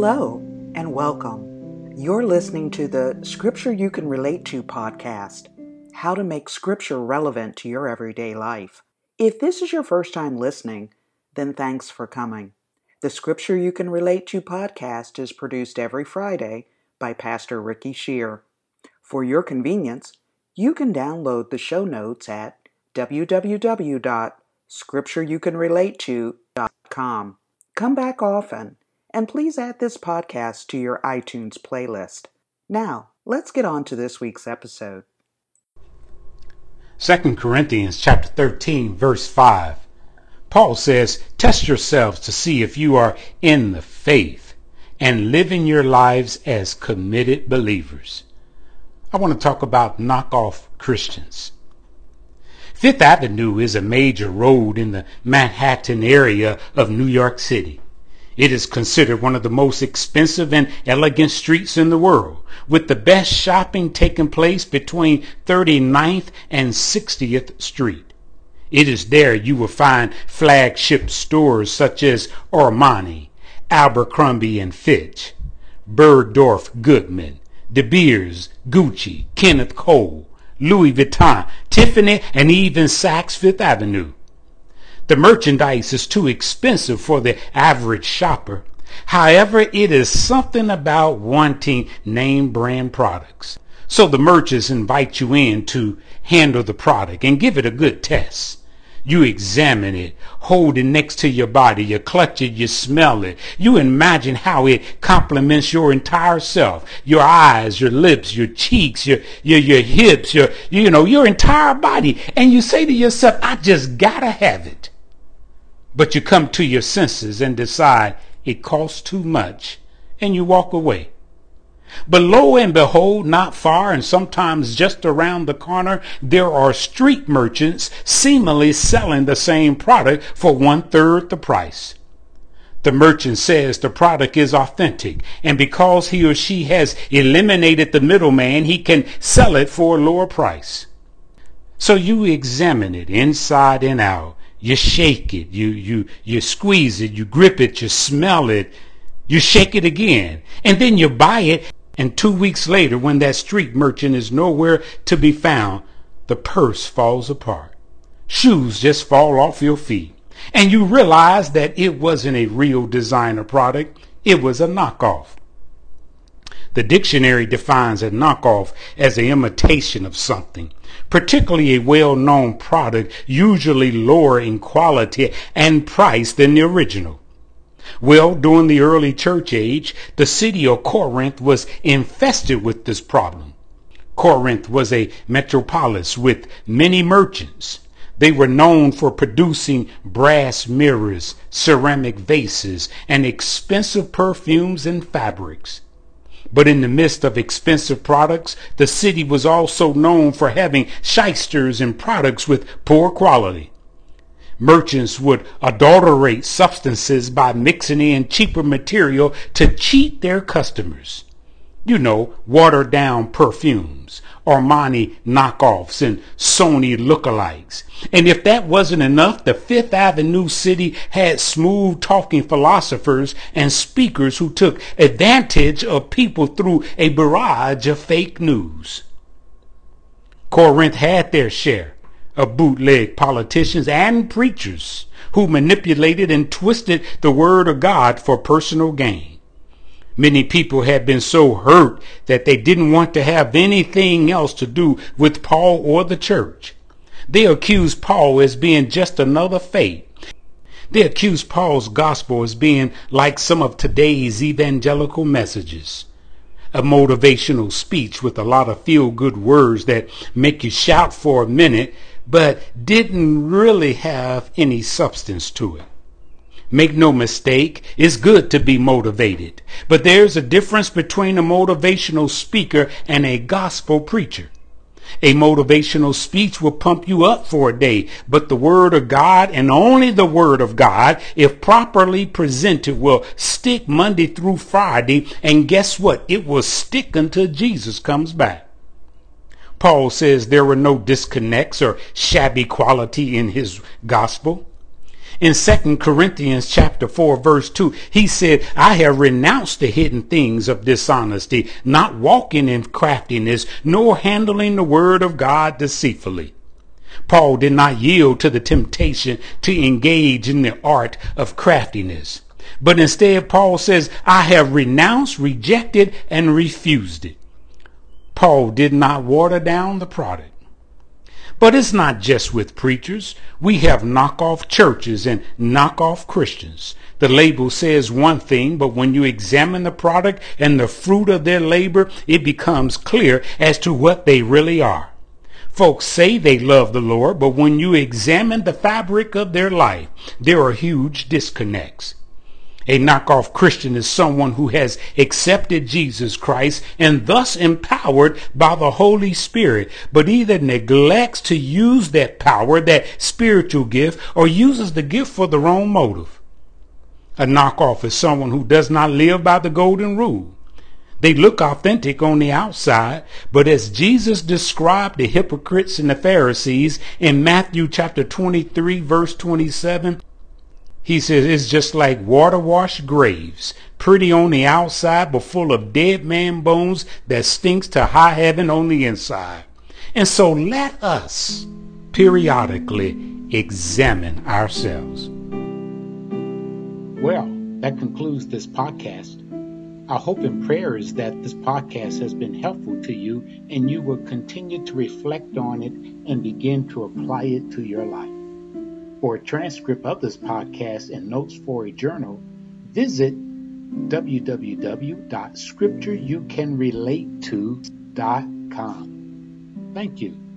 Hello and welcome. You're listening to the Scripture You Can Relate to podcast How to Make Scripture Relevant to Your Everyday Life. If this is your first time listening, then thanks for coming. The Scripture You Can Relate to podcast is produced every Friday by Pastor Ricky Shear. For your convenience, you can download the show notes at www.scriptureyoucanrelate to.com. Come back often, and please add this podcast to your iTunes playlist. Now, let's get on to this week's episode. 2 Corinthians chapter 13 verse 5. Paul says, test yourselves to see if you are in the faith and living your lives as committed believers. I want to talk about knockoff Christians. Fifth Avenue is a major road in the Manhattan area of New York City. It is considered one of the most expensive and elegant streets in the world, with the best shopping taking place between 39th and 60th Street. It is there you will find flagship stores such as Armani, Abercrombie and Fitch, Bergdorf Goodman, De Beers, Gucci, Kenneth Cole, Louis Vuitton, Tiffany, and even Saks Fifth Avenue. The merchandise is too expensive for the average shopper. However, it is something about wanting name brand products. So the merchants invite you in to handle the product and give it a good test. You examine it, hold it next to your body, you clutch it, you smell it. You imagine how it complements your entire self. Your eyes, your lips, your cheeks, your, your, your hips, your, you know, your entire body. And you say to yourself, I just gotta have it. But you come to your senses and decide it costs too much and you walk away. But lo and behold, not far and sometimes just around the corner, there are street merchants seemingly selling the same product for one third the price. The merchant says the product is authentic, and because he or she has eliminated the middleman, he can sell it for a lower price. So you examine it inside and out. You shake it, you, you, you squeeze it, you grip it, you smell it, you shake it again, and then you buy it and two weeks later, when that street merchant is nowhere to be found, the purse falls apart. Shoes just fall off your feet. And you realize that it wasn't a real designer product. It was a knockoff. The dictionary defines a knockoff as an imitation of something, particularly a well-known product, usually lower in quality and price than the original. Well, during the early church age, the city of Corinth was infested with this problem. Corinth was a metropolis with many merchants. They were known for producing brass mirrors, ceramic vases, and expensive perfumes and fabrics. But in the midst of expensive products, the city was also known for having shysters and products with poor quality merchants would adulterate substances by mixing in cheaper material to cheat their customers. You know, watered down perfumes, Armani knockoffs, and Sony lookalikes. And if that wasn't enough, the Fifth Avenue city had smooth talking philosophers and speakers who took advantage of people through a barrage of fake news. Corinth had their share of bootleg politicians and preachers who manipulated and twisted the word of God for personal gain. Many people had been so hurt that they didn't want to have anything else to do with Paul or the church. They accused Paul as being just another faith. They accused Paul's gospel as being like some of today's evangelical messages. A motivational speech with a lot of feel good words that make you shout for a minute but didn't really have any substance to it. Make no mistake, it's good to be motivated, but there's a difference between a motivational speaker and a gospel preacher. A motivational speech will pump you up for a day, but the Word of God and only the Word of God, if properly presented, will stick Monday through Friday, and guess what? It will stick until Jesus comes back. Paul says there were no disconnects or shabby quality in his gospel. In 2 Corinthians chapter 4 verse 2, he said, I have renounced the hidden things of dishonesty, not walking in craftiness, nor handling the word of God deceitfully. Paul did not yield to the temptation to engage in the art of craftiness. But instead, Paul says, I have renounced, rejected, and refused it. Paul did not water down the product. But it's not just with preachers. We have knockoff churches and knockoff Christians. The label says one thing, but when you examine the product and the fruit of their labor, it becomes clear as to what they really are. Folks say they love the Lord, but when you examine the fabric of their life, there are huge disconnects. A knockoff Christian is someone who has accepted Jesus Christ and thus empowered by the Holy Spirit, but either neglects to use that power, that spiritual gift, or uses the gift for the wrong motive. A knockoff is someone who does not live by the golden rule. They look authentic on the outside, but as Jesus described the hypocrites and the Pharisees in Matthew chapter 23 verse 27, he says it's just like water washed graves, pretty on the outside, but full of dead man bones that stinks to high heaven on the inside. And so let us periodically examine ourselves. Well, that concludes this podcast. Our hope and prayer is that this podcast has been helpful to you and you will continue to reflect on it and begin to apply it to your life. For a transcript of this podcast and notes for a journal, visit www.scriptureyoucanrelate to.com. Thank you.